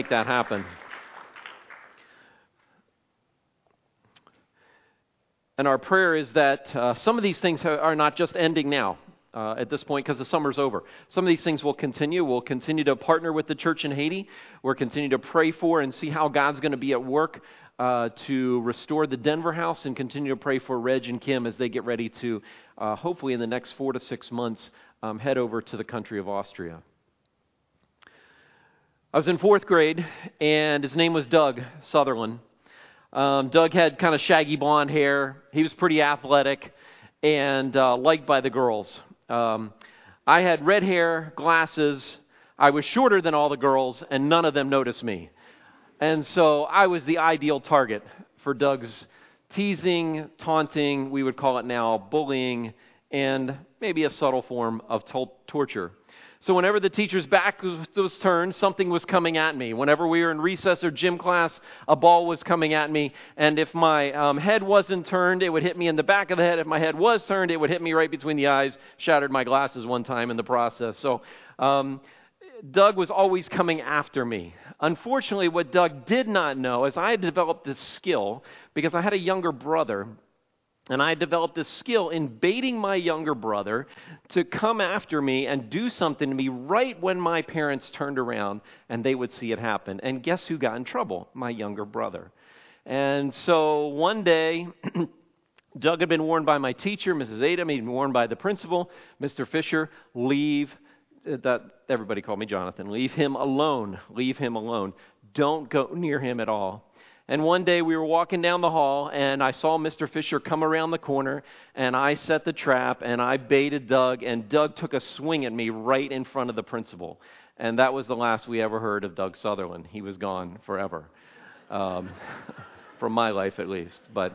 make that happen. And our prayer is that uh, some of these things are not just ending now uh, at this point because the summer's over. Some of these things will continue. We'll continue to partner with the church in Haiti. We'll continue to pray for and see how God's going to be at work uh, to restore the Denver house and continue to pray for Reg and Kim as they get ready to, uh, hopefully, in the next four to six months, um, head over to the country of Austria. I was in fourth grade, and his name was Doug Sutherland. Um, Doug had kind of shaggy blonde hair. He was pretty athletic and uh, liked by the girls. Um, I had red hair, glasses. I was shorter than all the girls, and none of them noticed me. And so I was the ideal target for Doug's teasing, taunting, we would call it now, bullying, and maybe a subtle form of to- torture. So whenever the teacher's back was turned, something was coming at me. Whenever we were in recess or gym class, a ball was coming at me. And if my um, head wasn't turned, it would hit me in the back of the head. If my head was turned, it would hit me right between the eyes. Shattered my glasses one time in the process. So um, Doug was always coming after me. Unfortunately, what Doug did not know is I had developed this skill because I had a younger brother and I developed this skill in baiting my younger brother to come after me and do something to me right when my parents turned around and they would see it happen. And guess who got in trouble? My younger brother. And so one day, Doug had been warned by my teacher, Mrs. Adam, he'd been warned by the principal, Mr. Fisher, leave uh, that everybody called me Jonathan. Leave him alone. Leave him alone. Don't go near him at all. And one day we were walking down the hall, and I saw Mr. Fisher come around the corner, and I set the trap, and I baited Doug, and Doug took a swing at me right in front of the principal. And that was the last we ever heard of Doug Sutherland. He was gone forever, um, from my life at least. But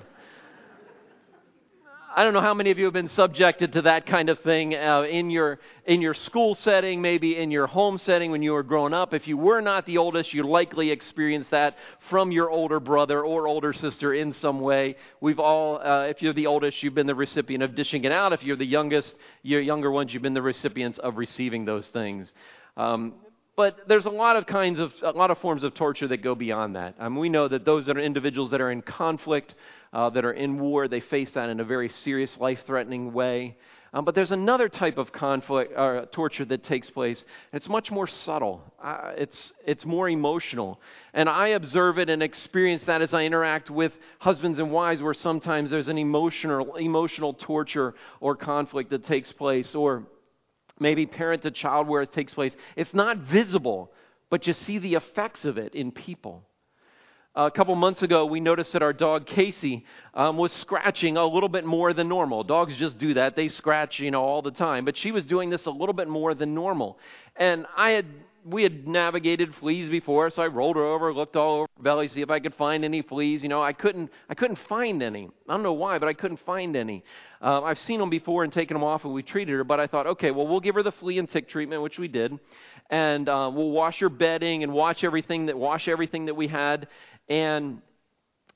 I don't know how many of you have been subjected to that kind of thing uh, in your in your school setting, maybe in your home setting when you were growing up. If you were not the oldest, you likely experienced that from your older brother or older sister in some way. We've all, uh, if you're the oldest, you've been the recipient of dishing it out. If you're the youngest, your younger ones, you've been the recipients of receiving those things. Um, but there's a lot of kinds of a lot of forms of torture that go beyond that. I mean, we know that those that are individuals that are in conflict, uh, that are in war, they face that in a very serious, life-threatening way. Um, but there's another type of conflict or uh, torture that takes place. It's much more subtle. Uh, it's it's more emotional, and I observe it and experience that as I interact with husbands and wives, where sometimes there's an emotional emotional torture or conflict that takes place, or maybe parent to child where it takes place. It's not visible, but you see the effects of it in people. A couple months ago, we noticed that our dog Casey um, was scratching a little bit more than normal. Dogs just do that; they scratch, you know, all the time. But she was doing this a little bit more than normal. And I had we had navigated fleas before, so I rolled her over, looked all over her belly, see if I could find any fleas. You know, I couldn't I couldn't find any. I don't know why, but I couldn't find any. Uh, I've seen them before and taken them off, and we treated her. But I thought, okay, well, we'll give her the flea and tick treatment, which we did, and uh, we'll wash her bedding and wash everything that wash everything that we had. And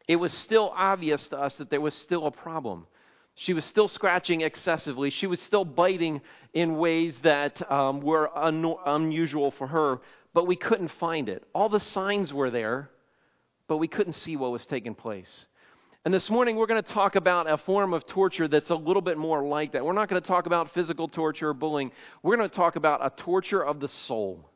it was still obvious to us that there was still a problem. She was still scratching excessively. She was still biting in ways that um, were un- unusual for her, but we couldn't find it. All the signs were there, but we couldn't see what was taking place. And this morning we're going to talk about a form of torture that's a little bit more like that. We're not going to talk about physical torture or bullying. We're going to talk about a torture of the soul.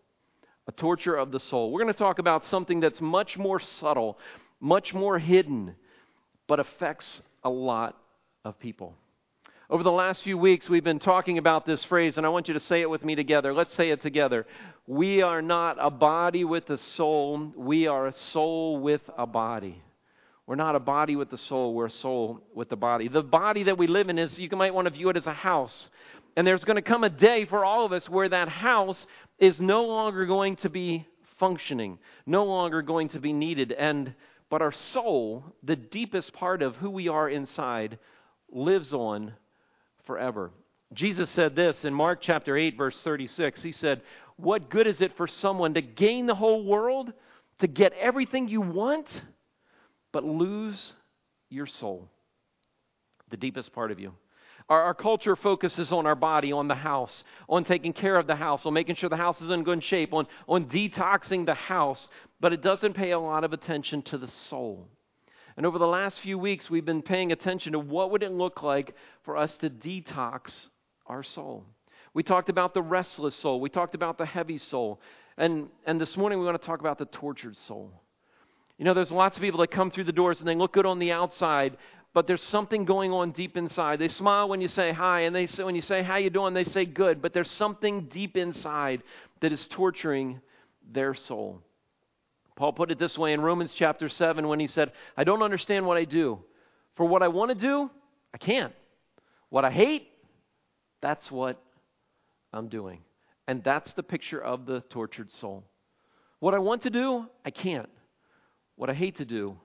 A torture of the soul. We're going to talk about something that's much more subtle, much more hidden, but affects a lot of people. Over the last few weeks, we've been talking about this phrase, and I want you to say it with me together. Let's say it together. We are not a body with a soul, we are a soul with a body. We're not a body with the soul, we're a soul with the body. The body that we live in is, you might want to view it as a house. And there's going to come a day for all of us where that house is no longer going to be functioning, no longer going to be needed. And but our soul, the deepest part of who we are inside, lives on forever. Jesus said this in Mark chapter 8 verse 36. He said, "What good is it for someone to gain the whole world, to get everything you want, but lose your soul?" The deepest part of you. Our, our, culture focuses on our body, on the house, on taking care of the house, on making sure the house is in good shape, on, on detoxing the house, but it doesn't pay a lot of attention to the soul. And over the last few weeks, we've been paying attention to what would it look like for us to detox our soul. We talked about the restless soul. We talked about the heavy soul. And, and this morning, we want to talk about the tortured soul. You know, there's lots of people that come through the doors and they look good on the outside, but there's something going on deep inside. They smile when you say hi, and they say, when you say, How you doing? they say good, but there's something deep inside that is torturing their soul. Paul put it this way in Romans chapter 7 when he said, I don't understand what I do. For what I want to do, I can't. What I hate, that's what I'm doing. And that's the picture of the tortured soul. What I want to do, I can't. What I hate to do,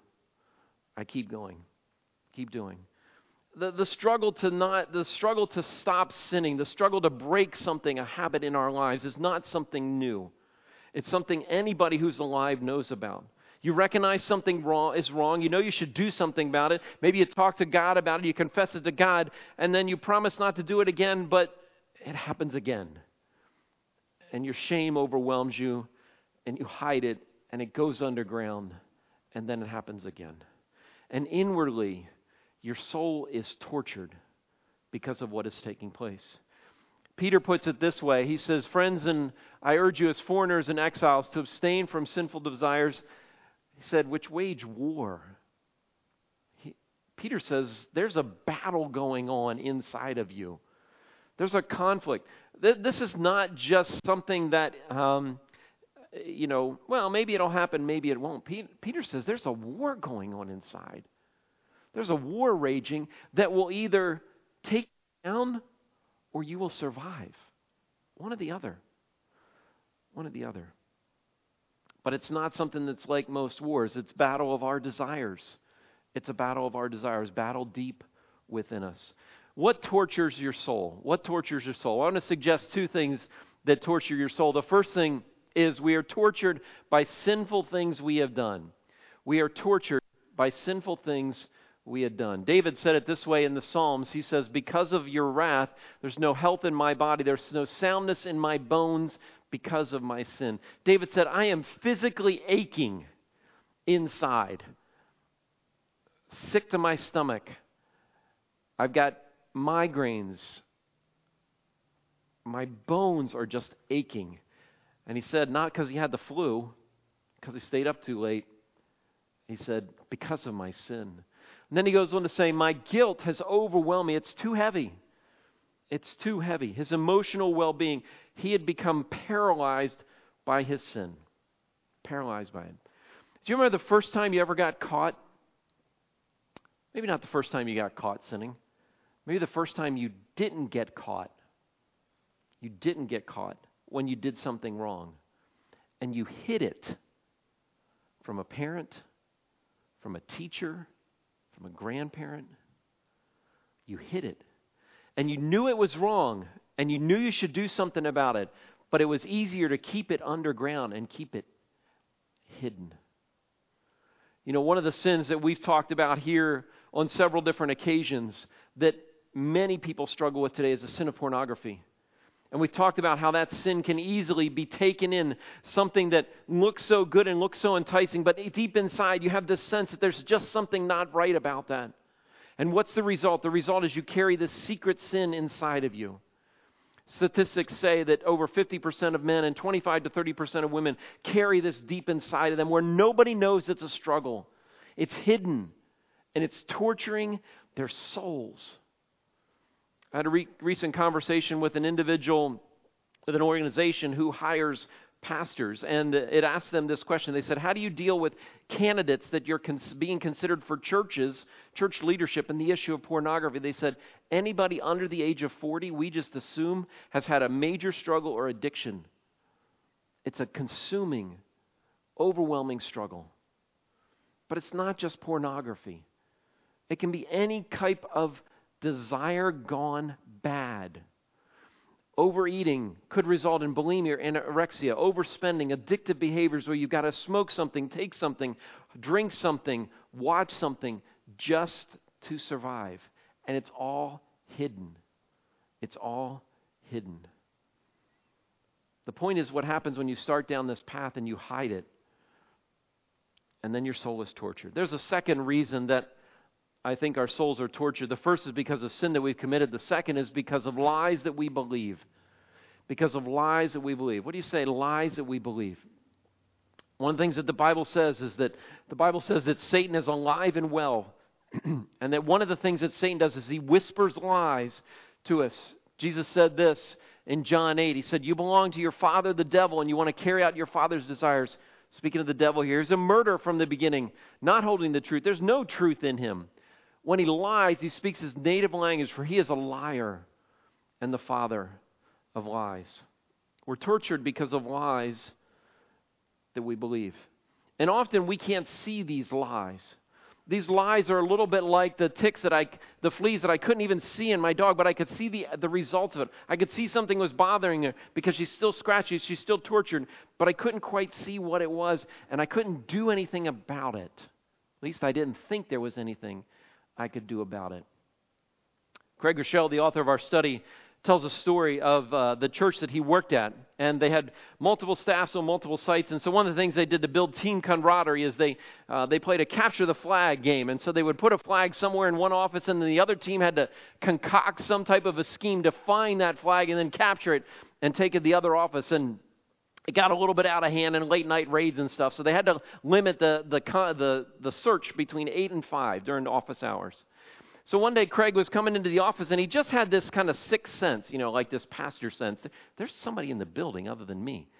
I keep going. Keep doing. The, the struggle to not the struggle to stop sinning, the struggle to break something, a habit in our lives is not something new. It's something anybody who's alive knows about. You recognize something wrong is wrong. You know you should do something about it. Maybe you talk to God about it. You confess it to God, and then you promise not to do it again, but it happens again. And your shame overwhelms you, and you hide it, and it goes underground, and then it happens again. And inwardly, your soul is tortured because of what is taking place. Peter puts it this way He says, Friends, and I urge you as foreigners and exiles to abstain from sinful desires. He said, which wage war. He, Peter says, There's a battle going on inside of you. There's a conflict. This is not just something that, um, you know, well, maybe it'll happen, maybe it won't. Peter says there's a war going on inside. There's a war raging that will either take you down or you will survive. One or the other. One or the other. But it's not something that's like most wars. It's battle of our desires. It's a battle of our desires, battle deep within us. What tortures your soul? What tortures your soul? I want to suggest two things that torture your soul. The first thing is we are tortured by sinful things we have done. We are tortured by sinful things we had done. David said it this way in the Psalms. He says, Because of your wrath, there's no health in my body, there's no soundness in my bones because of my sin. David said, I am physically aching inside, sick to my stomach. I've got migraines. My bones are just aching. And he said, not because he had the flu, because he stayed up too late. He said, because of my sin. And then he goes on to say, My guilt has overwhelmed me. It's too heavy. It's too heavy. His emotional well being, he had become paralyzed by his sin. Paralyzed by it. Do you remember the first time you ever got caught? Maybe not the first time you got caught sinning. Maybe the first time you didn't get caught. You didn't get caught when you did something wrong. And you hid it from a parent, from a teacher, from a grandparent. You hid it. And you knew it was wrong, and you knew you should do something about it, but it was easier to keep it underground and keep it hidden. You know, one of the sins that we've talked about here on several different occasions that many people struggle with today is the sin of pornography. And we talked about how that sin can easily be taken in, something that looks so good and looks so enticing, but deep inside you have this sense that there's just something not right about that. And what's the result? The result is you carry this secret sin inside of you. Statistics say that over 50% of men and 25 to 30% of women carry this deep inside of them where nobody knows it's a struggle. It's hidden and it's torturing their souls. I had a re- recent conversation with an individual with an organization who hires pastors, and it asked them this question. They said, How do you deal with candidates that you're cons- being considered for churches, church leadership, and the issue of pornography? They said, Anybody under the age of 40, we just assume, has had a major struggle or addiction. It's a consuming, overwhelming struggle. But it's not just pornography, it can be any type of desire gone bad. Overeating could result in bulimia and anorexia, overspending, addictive behaviors where you've got to smoke something, take something, drink something, watch something just to survive. And it's all hidden. It's all hidden. The point is what happens when you start down this path and you hide it, and then your soul is tortured. There's a second reason that I think our souls are tortured. The first is because of sin that we've committed, the second is because of lies that we believe. Because of lies that we believe. What do you say, lies that we believe? One of the things that the Bible says is that the Bible says that Satan is alive and well. and that one of the things that Satan does is he whispers lies to us. Jesus said this in John 8. He said, You belong to your father, the devil, and you want to carry out your father's desires. Speaking of the devil here, he's a murderer from the beginning, not holding the truth. There's no truth in him. When he lies, he speaks his native language, for he is a liar and the father of lies. We're tortured because of lies that we believe. And often we can't see these lies. These lies are a little bit like the ticks that I, the fleas that I couldn't even see in my dog, but I could see the, the results of it. I could see something was bothering her because she's still scratchy, she's still tortured, but I couldn't quite see what it was, and I couldn't do anything about it. At least I didn't think there was anything I could do about it. Craig Groeschel, the author of our study, tells a story of uh, the church that he worked at. And they had multiple staffs on multiple sites. And so one of the things they did to build team camaraderie is they, uh, they played a capture the flag game. And so they would put a flag somewhere in one office, and then the other team had to concoct some type of a scheme to find that flag and then capture it and take it to the other office. And it got a little bit out of hand in late night raids and stuff. So they had to limit the, the, the, the search between 8 and 5 during office hours. So one day Craig was coming into the office and he just had this kind of sixth sense, you know, like this pastor sense. There's somebody in the building other than me.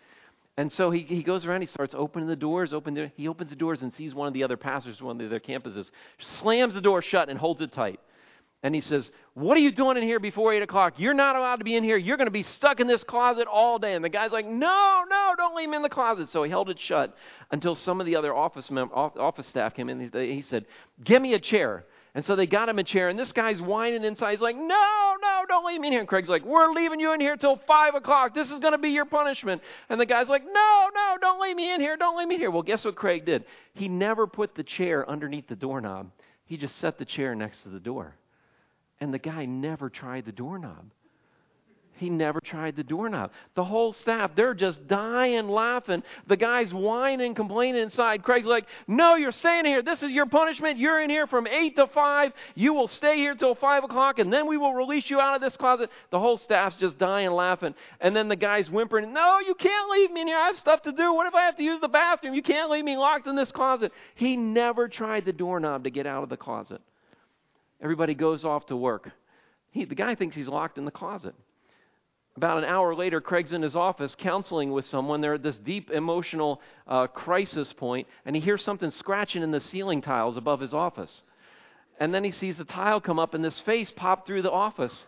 And so he, he goes around, he starts opening the doors, open the, he opens the doors and sees one of the other pastors, one of the other campuses, slams the door shut and holds it tight. And he says, What are you doing in here before 8 o'clock? You're not allowed to be in here. You're going to be stuck in this closet all day. And the guy's like, No, no, don't leave me in the closet. So he held it shut until some of the other office, mem- office staff came in. He said, Give me a chair. And so they got him a chair, and this guy's whining inside. He's like, No, no, don't leave me in here. And Craig's like, We're leaving you in here till 5 o'clock. This is going to be your punishment. And the guy's like, No, no, don't leave me in here. Don't leave me here. Well, guess what Craig did? He never put the chair underneath the doorknob, he just set the chair next to the door. And the guy never tried the doorknob. He never tried the doorknob. The whole staff, they're just dying laughing. The guy's whining, complaining inside. Craig's like, No, you're staying here. This is your punishment. You're in here from 8 to 5. You will stay here till 5 o'clock, and then we will release you out of this closet. The whole staff's just dying laughing. And then the guy's whimpering, No, you can't leave me in here. I have stuff to do. What if I have to use the bathroom? You can't leave me locked in this closet. He never tried the doorknob to get out of the closet. Everybody goes off to work. He, the guy thinks he's locked in the closet. About an hour later, Craig's in his office counseling with someone. They're at this deep emotional uh, crisis point, and he hears something scratching in the ceiling tiles above his office. And then he sees the tile come up, and this face pop through the office.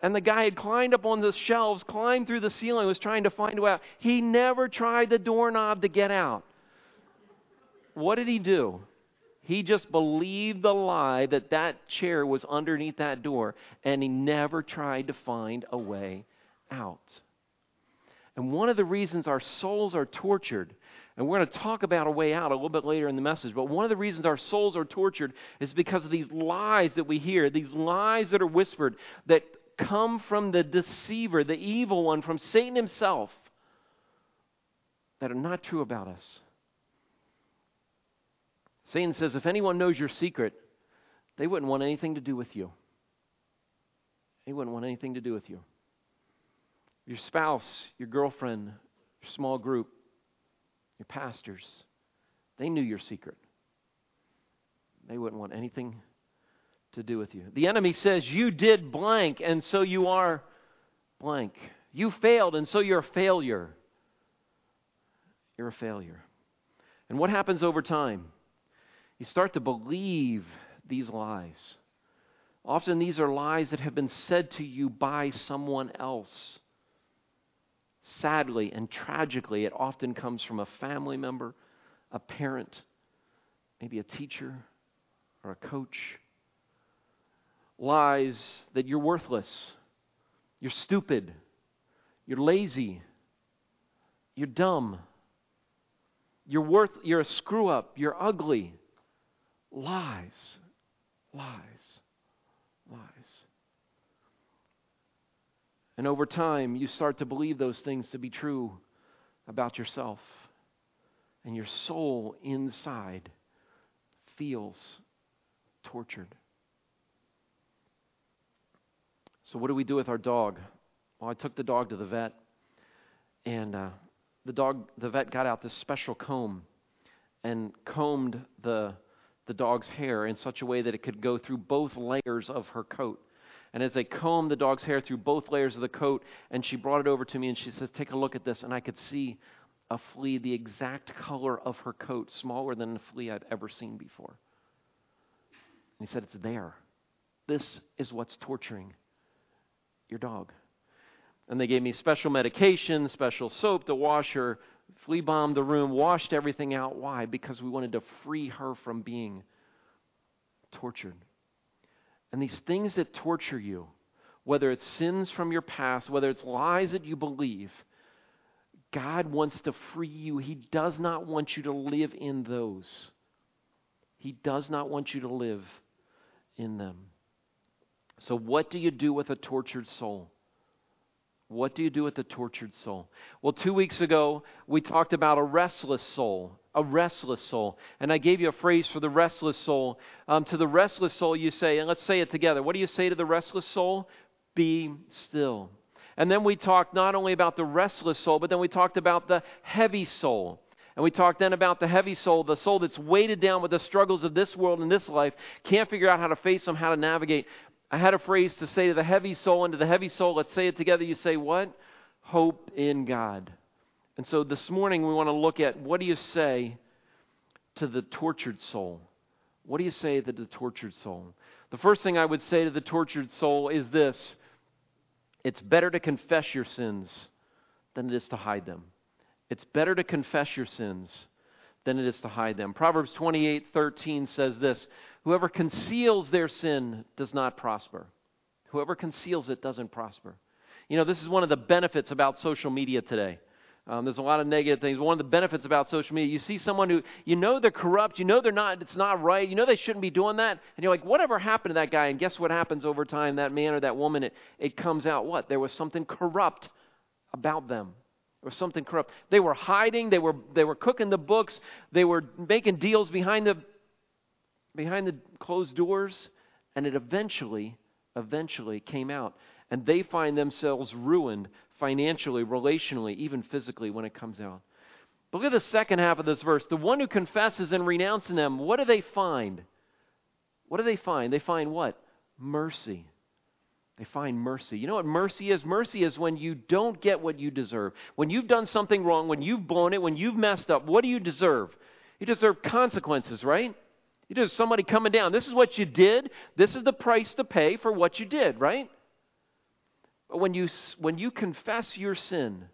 And the guy had climbed up on the shelves, climbed through the ceiling, was trying to find a way out. He never tried the doorknob to get out. What did he do? He just believed the lie that that chair was underneath that door, and he never tried to find a way out. And one of the reasons our souls are tortured, and we're going to talk about a way out a little bit later in the message, but one of the reasons our souls are tortured is because of these lies that we hear, these lies that are whispered that come from the deceiver, the evil one, from Satan himself, that are not true about us. Satan says, if anyone knows your secret, they wouldn't want anything to do with you. They wouldn't want anything to do with you your spouse, your girlfriend, your small group, your pastors, they knew your secret. They wouldn't want anything to do with you. The enemy says, You did blank, and so you are blank. You failed, and so you're a failure. You're a failure. And what happens over time? You start to believe these lies. Often these are lies that have been said to you by someone else. Sadly and tragically, it often comes from a family member, a parent, maybe a teacher or a coach. Lies that you're worthless, you're stupid, you're lazy, you're dumb, you're worth you're a screw up, you're ugly. Lies, lies, lies. And over time, you start to believe those things to be true about yourself. And your soul inside feels tortured. So, what do we do with our dog? Well, I took the dog to the vet, and uh, the dog, the vet got out this special comb and combed the the dog's hair in such a way that it could go through both layers of her coat. And as they combed the dog's hair through both layers of the coat, and she brought it over to me and she says, Take a look at this. And I could see a flea the exact color of her coat, smaller than the flea I'd ever seen before. And he said, It's there. This is what's torturing your dog. And they gave me special medication, special soap to wash her, flea bombed the room, washed everything out. Why? Because we wanted to free her from being tortured. And these things that torture you, whether it's sins from your past, whether it's lies that you believe, God wants to free you. He does not want you to live in those. He does not want you to live in them. So, what do you do with a tortured soul? What do you do with the tortured soul? Well, two weeks ago, we talked about a restless soul. A restless soul. And I gave you a phrase for the restless soul. Um, to the restless soul, you say, and let's say it together. What do you say to the restless soul? Be still. And then we talked not only about the restless soul, but then we talked about the heavy soul. And we talked then about the heavy soul, the soul that's weighted down with the struggles of this world and this life, can't figure out how to face them, how to navigate. I had a phrase to say to the heavy soul and to the heavy soul. Let's say it together. You say, What? Hope in God. And so this morning we want to look at what do you say to the tortured soul? What do you say to the tortured soul? The first thing I would say to the tortured soul is this it's better to confess your sins than it is to hide them. It's better to confess your sins than it is to hide them. Proverbs 28:13 says this, whoever conceals their sin does not prosper. Whoever conceals it doesn't prosper. You know, this is one of the benefits about social media today. Um, there's a lot of negative things. One of the benefits about social media, you see someone who you know they're corrupt, you know they're not, it's not right, you know they shouldn't be doing that, and you're like, whatever happened to that guy? And guess what happens over time? That man or that woman, it, it comes out what? There was something corrupt about them or something corrupt. They were hiding, they were, they were cooking the books, they were making deals behind the, behind the closed doors, and it eventually, eventually came out. And they find themselves ruined financially, relationally, even physically when it comes out. But look at the second half of this verse. The one who confesses and renounces them, what do they find? What do they find? They find what? Mercy. They find mercy. You know what mercy is? Mercy is when you don't get what you deserve. When you've done something wrong, when you've blown it, when you've messed up, what do you deserve? You deserve consequences, right? You deserve somebody coming down. This is what you did. This is the price to pay for what you did, right? But when you, when you confess your sin,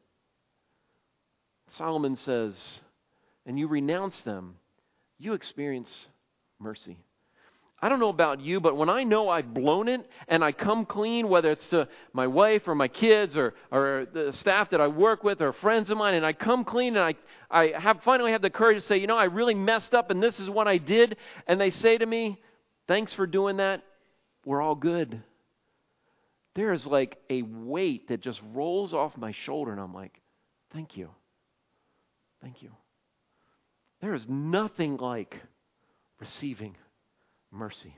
Solomon says, and you renounce them, you experience mercy. I don't know about you, but when I know I've blown it and I come clean, whether it's to my wife or my kids or, or the staff that I work with or friends of mine, and I come clean and I, I have finally have the courage to say, you know, I really messed up and this is what I did, and they say to me, thanks for doing that, we're all good. There is like a weight that just rolls off my shoulder, and I'm like, thank you. Thank you. There is nothing like receiving mercy.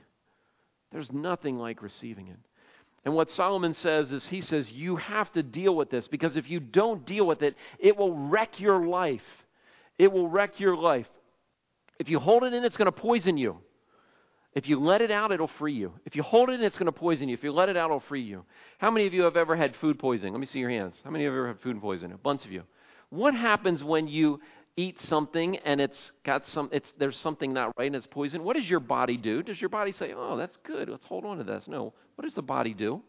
There's nothing like receiving it. And what Solomon says is he says, you have to deal with this because if you don't deal with it, it will wreck your life. It will wreck your life. If you hold it in, it's going to poison you. If you let it out, it'll free you. If you hold it in, it's going to poison you. If you let it out, it'll free you. How many of you have ever had food poisoning? Let me see your hands. How many of you have ever had food poisoning? A bunch of you. What happens when you eat something and it's got some it's there's something not right and it's poison what does your body do? Does your body say oh that's good. Let's hold on to this. No. What does the body do?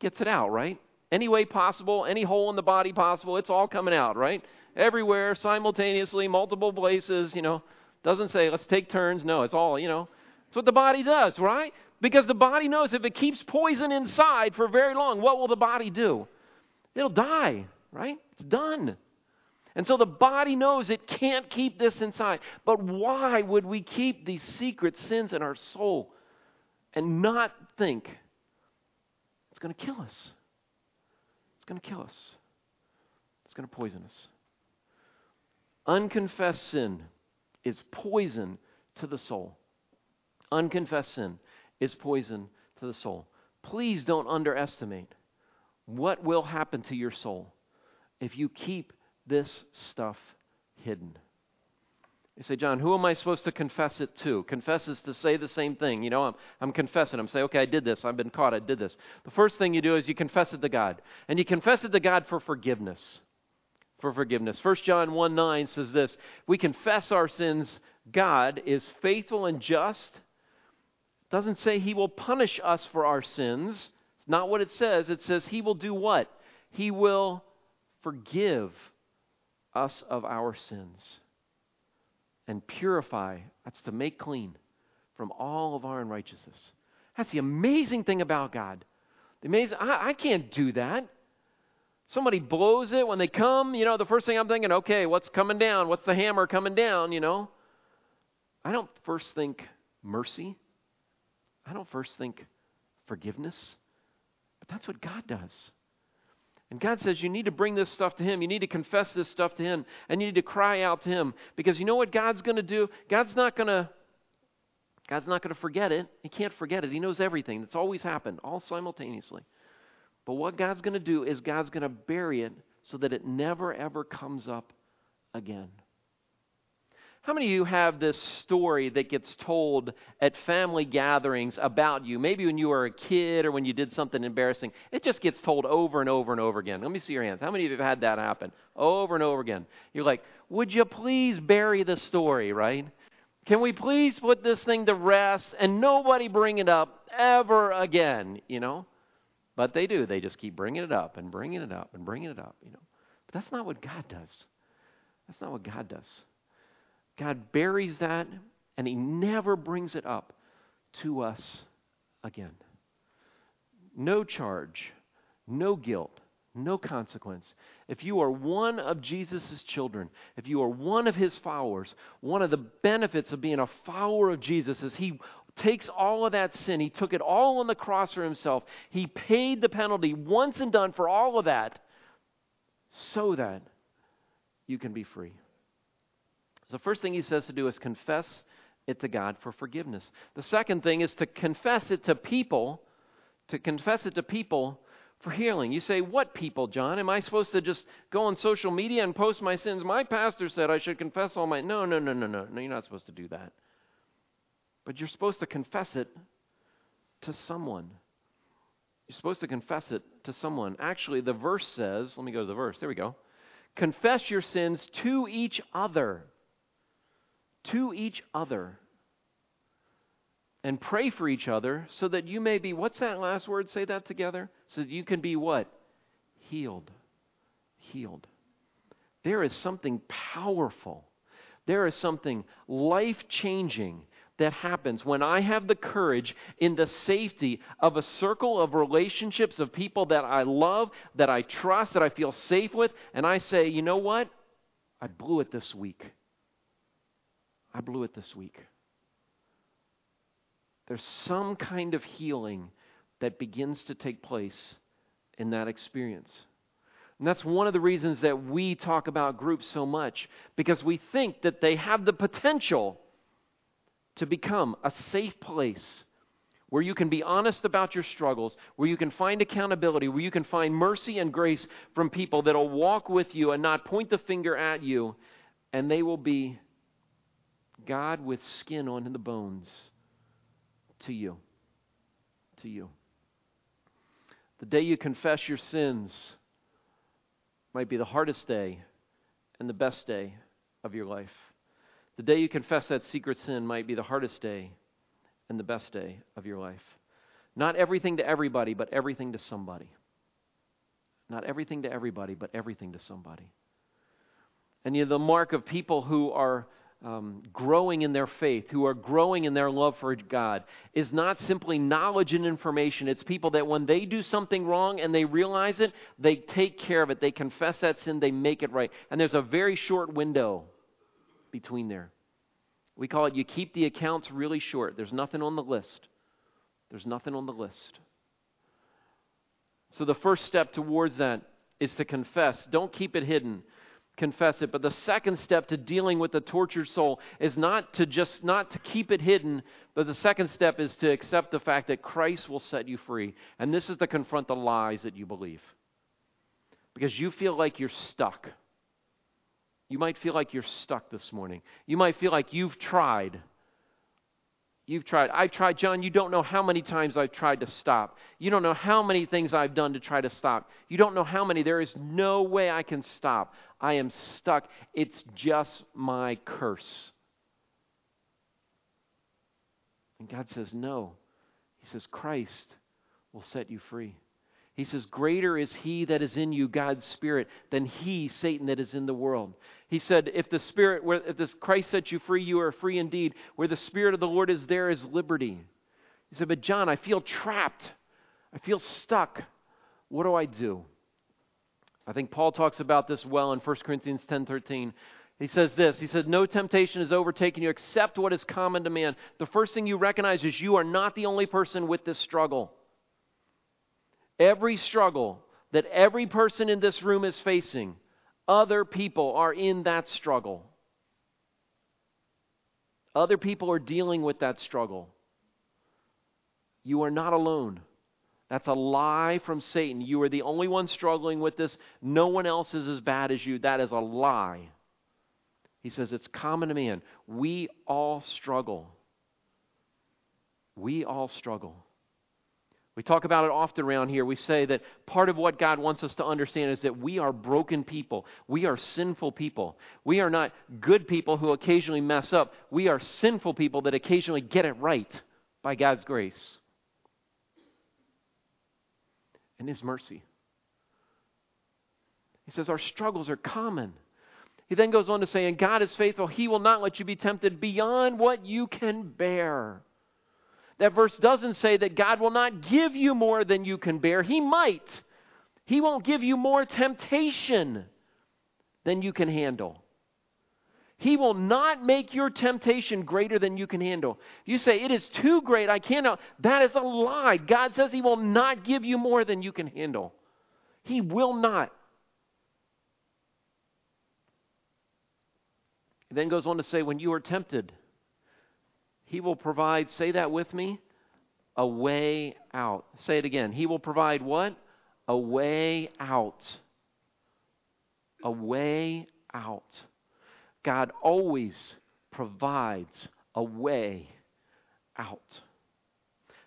Gets it out right? Any way possible any hole in the body possible it's all coming out right? Everywhere simultaneously multiple places you know. Doesn't say let's take turns. No it's all you know. It's what the body does right? Because the body knows if it keeps poison inside for very long what will the body do? It'll die right? It's done and so the body knows it can't keep this inside. But why would we keep these secret sins in our soul and not think it's going to kill us? it's going to kill us. It's going to poison us. Unconfessed sin is poison to the soul. Unconfessed sin is poison to the soul. Please don't underestimate what will happen to your soul if you keep this stuff hidden. You say, John, who am I supposed to confess it to? Confess is to say the same thing. You know, I'm, I'm confessing. I'm saying, okay, I did this. I've been caught. I did this. The first thing you do is you confess it to God. And you confess it to God for forgiveness. For forgiveness. 1 John 1 9 says this We confess our sins. God is faithful and just. doesn't say he will punish us for our sins. It's not what it says. It says he will do what? He will forgive us of our sins and purify, that's to make clean from all of our unrighteousness. That's the amazing thing about God. The amazing, I, I can't do that. Somebody blows it when they come, you know, the first thing I'm thinking, okay, what's coming down? What's the hammer coming down, you know? I don't first think mercy. I don't first think forgiveness. But that's what God does. And God says you need to bring this stuff to Him. You need to confess this stuff to Him. And you need to cry out to Him. Because you know what God's going to do? God's not going to. God's not going to forget it. He can't forget it. He knows everything. That's always happened, all simultaneously. But what God's going to do is God's going to bury it so that it never, ever comes up again. How many of you have this story that gets told at family gatherings about you? Maybe when you were a kid or when you did something embarrassing. It just gets told over and over and over again. Let me see your hands. How many of you have had that happen? Over and over again. You're like, would you please bury the story, right? Can we please put this thing to rest and nobody bring it up ever again, you know? But they do. They just keep bringing it up and bringing it up and bringing it up, you know. But that's not what God does. That's not what God does. God buries that and He never brings it up to us again. No charge, no guilt, no consequence. If you are one of Jesus' children, if you are one of His followers, one of the benefits of being a follower of Jesus is He takes all of that sin, He took it all on the cross for Himself. He paid the penalty once and done for all of that so that you can be free. So the first thing he says to do is confess it to God for forgiveness. The second thing is to confess it to people, to confess it to people for healing. You say, What people, John? Am I supposed to just go on social media and post my sins? My pastor said I should confess all my. No, no, no, no, no. No, you're not supposed to do that. But you're supposed to confess it to someone. You're supposed to confess it to someone. Actually, the verse says, let me go to the verse. There we go. Confess your sins to each other to each other and pray for each other so that you may be, what's that last word? Say that together. So that you can be what? Healed. Healed. There is something powerful. There is something life changing that happens when I have the courage in the safety of a circle of relationships of people that I love, that I trust, that I feel safe with, and I say, you know what? I blew it this week. I blew it this week. There's some kind of healing that begins to take place in that experience. And that's one of the reasons that we talk about groups so much, because we think that they have the potential to become a safe place where you can be honest about your struggles, where you can find accountability, where you can find mercy and grace from people that will walk with you and not point the finger at you, and they will be God with skin on the bones to you. To you. The day you confess your sins might be the hardest day and the best day of your life. The day you confess that secret sin might be the hardest day and the best day of your life. Not everything to everybody, but everything to somebody. Not everything to everybody, but everything to somebody. And you know, the mark of people who are um, growing in their faith, who are growing in their love for God, is not simply knowledge and information. It's people that when they do something wrong and they realize it, they take care of it. They confess that sin, they make it right. And there's a very short window between there. We call it you keep the accounts really short. There's nothing on the list. There's nothing on the list. So the first step towards that is to confess. Don't keep it hidden. Confess it. But the second step to dealing with the tortured soul is not to just not to keep it hidden, but the second step is to accept the fact that Christ will set you free. And this is to confront the lies that you believe. Because you feel like you're stuck. You might feel like you're stuck this morning. You might feel like you've tried You've tried. I've tried, John. You don't know how many times I've tried to stop. You don't know how many things I've done to try to stop. You don't know how many. There is no way I can stop. I am stuck. It's just my curse. And God says, No. He says, Christ will set you free. He says, Greater is he that is in you, God's Spirit, than he, Satan, that is in the world. He said, If the Spirit, where, if this Christ sets you free, you are free indeed. Where the Spirit of the Lord is, there is liberty. He said, But John, I feel trapped. I feel stuck. What do I do? I think Paul talks about this well in 1 Corinthians 10 13. He says this He said, No temptation has overtaken you except what is common to man. The first thing you recognize is you are not the only person with this struggle. Every struggle that every person in this room is facing, other people are in that struggle. Other people are dealing with that struggle. You are not alone. That's a lie from Satan. You are the only one struggling with this. No one else is as bad as you. That is a lie. He says it's common to man. We all struggle. We all struggle. We talk about it often around here. We say that part of what God wants us to understand is that we are broken people. We are sinful people. We are not good people who occasionally mess up. We are sinful people that occasionally get it right by God's grace and His mercy. He says our struggles are common. He then goes on to say, And God is faithful. He will not let you be tempted beyond what you can bear. That verse doesn't say that God will not give you more than you can bear. He might. He won't give you more temptation than you can handle. He will not make your temptation greater than you can handle. You say, It is too great, I cannot. That is a lie. God says He will not give you more than you can handle. He will not. He then goes on to say, When you are tempted, he will provide, say that with me, a way out. Say it again. He will provide what? A way out. A way out. God always provides a way out.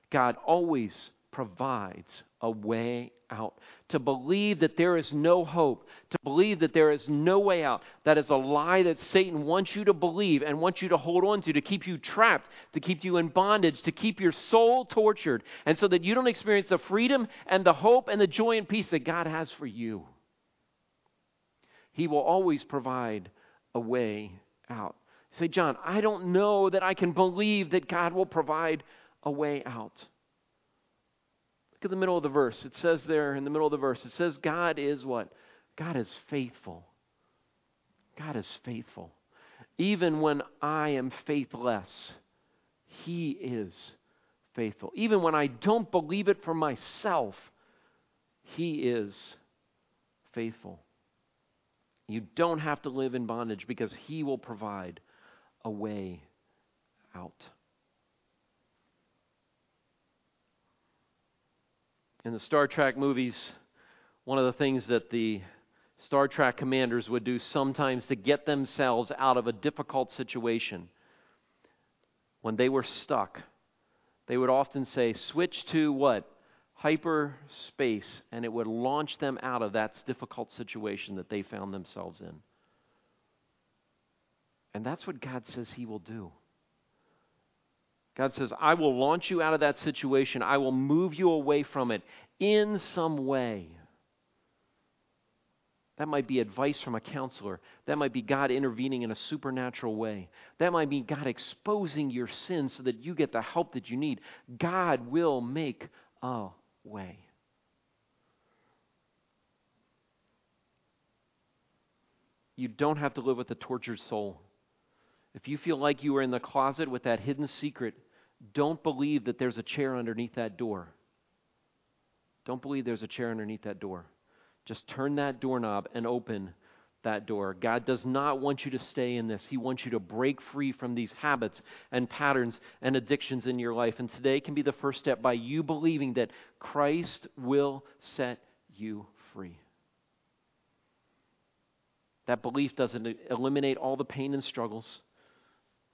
God always provides a way out. To believe that there is no hope, to believe that there is no way out, that is a lie that Satan wants you to believe and wants you to hold on to, to keep you trapped, to keep you in bondage, to keep your soul tortured, and so that you don't experience the freedom and the hope and the joy and peace that God has for you. He will always provide a way out. say, John, I don't know that I can believe that God will provide a way out at the middle of the verse. It says there in the middle of the verse, it says, God is what? God is faithful. God is faithful. Even when I am faithless, He is faithful. Even when I don't believe it for myself, He is faithful. You don't have to live in bondage because He will provide a way out. In the Star Trek movies, one of the things that the Star Trek commanders would do sometimes to get themselves out of a difficult situation, when they were stuck, they would often say, switch to what? Hyperspace, and it would launch them out of that difficult situation that they found themselves in. And that's what God says He will do. God says, I will launch you out of that situation. I will move you away from it in some way. That might be advice from a counselor. That might be God intervening in a supernatural way. That might be God exposing your sins so that you get the help that you need. God will make a way. You don't have to live with a tortured soul. If you feel like you are in the closet with that hidden secret, don't believe that there's a chair underneath that door. Don't believe there's a chair underneath that door. Just turn that doorknob and open that door. God does not want you to stay in this. He wants you to break free from these habits and patterns and addictions in your life. And today can be the first step by you believing that Christ will set you free. That belief doesn't eliminate all the pain and struggles.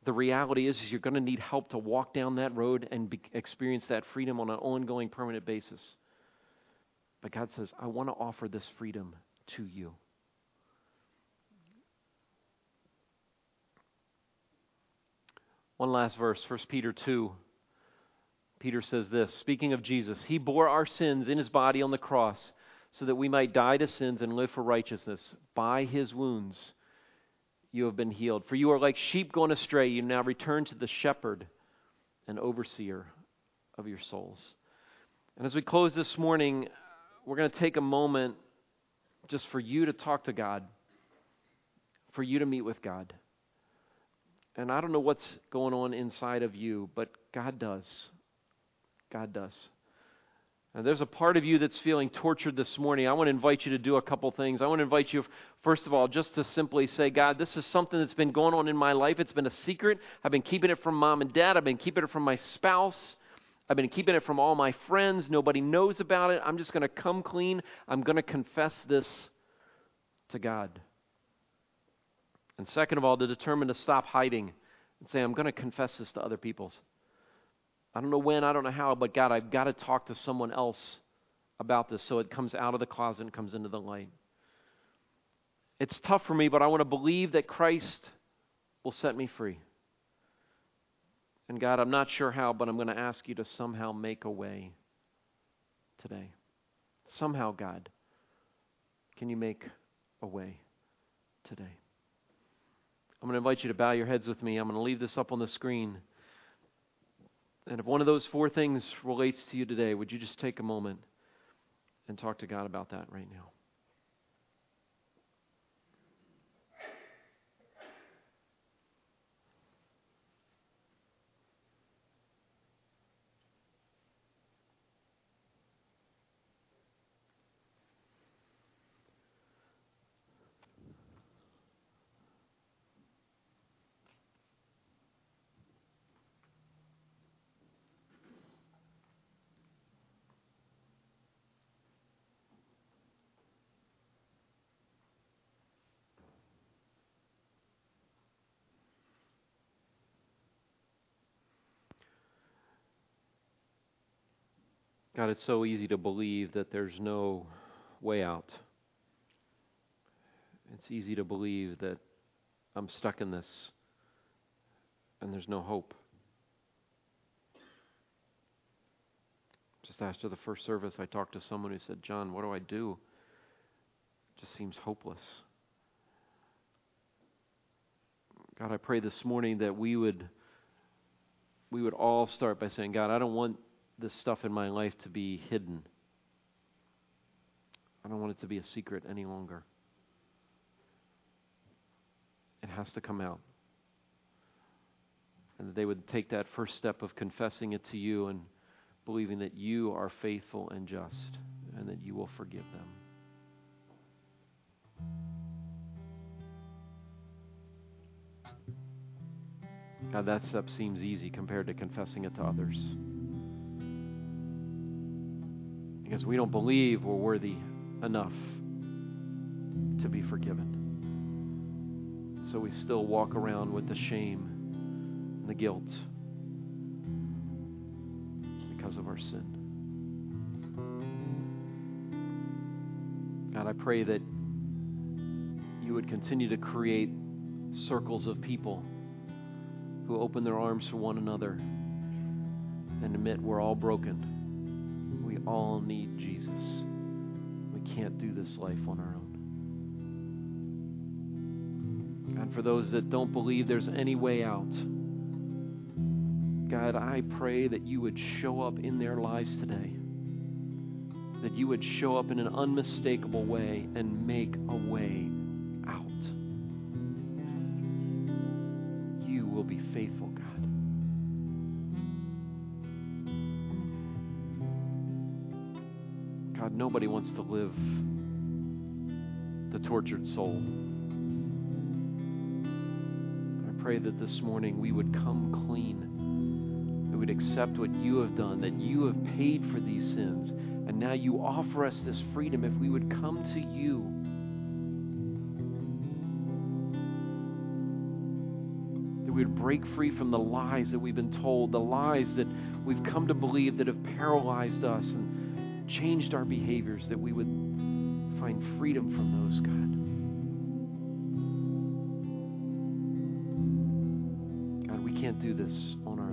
The reality is, is you're going to need help to walk down that road and be, experience that freedom on an ongoing, permanent basis. But God says, I want to offer this freedom to you. One last verse, 1 Peter 2. Peter says this Speaking of Jesus, He bore our sins in His body on the cross so that we might die to sins and live for righteousness. By His wounds you have been healed. For you are like sheep going astray. You now return to the shepherd and overseer of your souls. And as we close this morning, we're going to take a moment just for you to talk to God, for you to meet with God. And I don't know what's going on inside of you, but God does. God does. And there's a part of you that's feeling tortured this morning. I want to invite you to do a couple things. I want to invite you, first of all, just to simply say, God, this is something that's been going on in my life. It's been a secret. I've been keeping it from mom and dad. I've been keeping it from my spouse. I've been keeping it from all my friends. Nobody knows about it. I'm just going to come clean. I'm going to confess this to God. And second of all, to determine to stop hiding and say, I'm going to confess this to other people's. I don't know when, I don't know how, but God, I've got to talk to someone else about this so it comes out of the closet and comes into the light. It's tough for me, but I want to believe that Christ will set me free. And God, I'm not sure how, but I'm going to ask you to somehow make a way today. Somehow, God, can you make a way today? I'm going to invite you to bow your heads with me. I'm going to leave this up on the screen. And if one of those four things relates to you today, would you just take a moment and talk to God about that right now? God, it's so easy to believe that there's no way out. It's easy to believe that I'm stuck in this and there's no hope. Just after the first service, I talked to someone who said, John, what do I do? It just seems hopeless. God, I pray this morning that we would we would all start by saying, God, I don't want this stuff in my life to be hidden. I don't want it to be a secret any longer. It has to come out. And that they would take that first step of confessing it to you and believing that you are faithful and just and that you will forgive them. God, that step seems easy compared to confessing it to others because we don't believe we're worthy enough to be forgiven. So we still walk around with the shame and the guilt because of our sin. God, I pray that you would continue to create circles of people who open their arms for one another and admit we're all broken all need Jesus. We can't do this life on our own. God, for those that don't believe there's any way out, God, I pray that you would show up in their lives today. That you would show up in an unmistakable way and make a way nobody wants to live the tortured soul. I pray that this morning we would come clean, that we would accept what you have done, that you have paid for these sins, and now you offer us this freedom if we would come to you. That we would break free from the lies that we've been told, the lies that we've come to believe that have paralyzed us and changed our behaviors, that we would find freedom from those, God. God, we can't do this on our.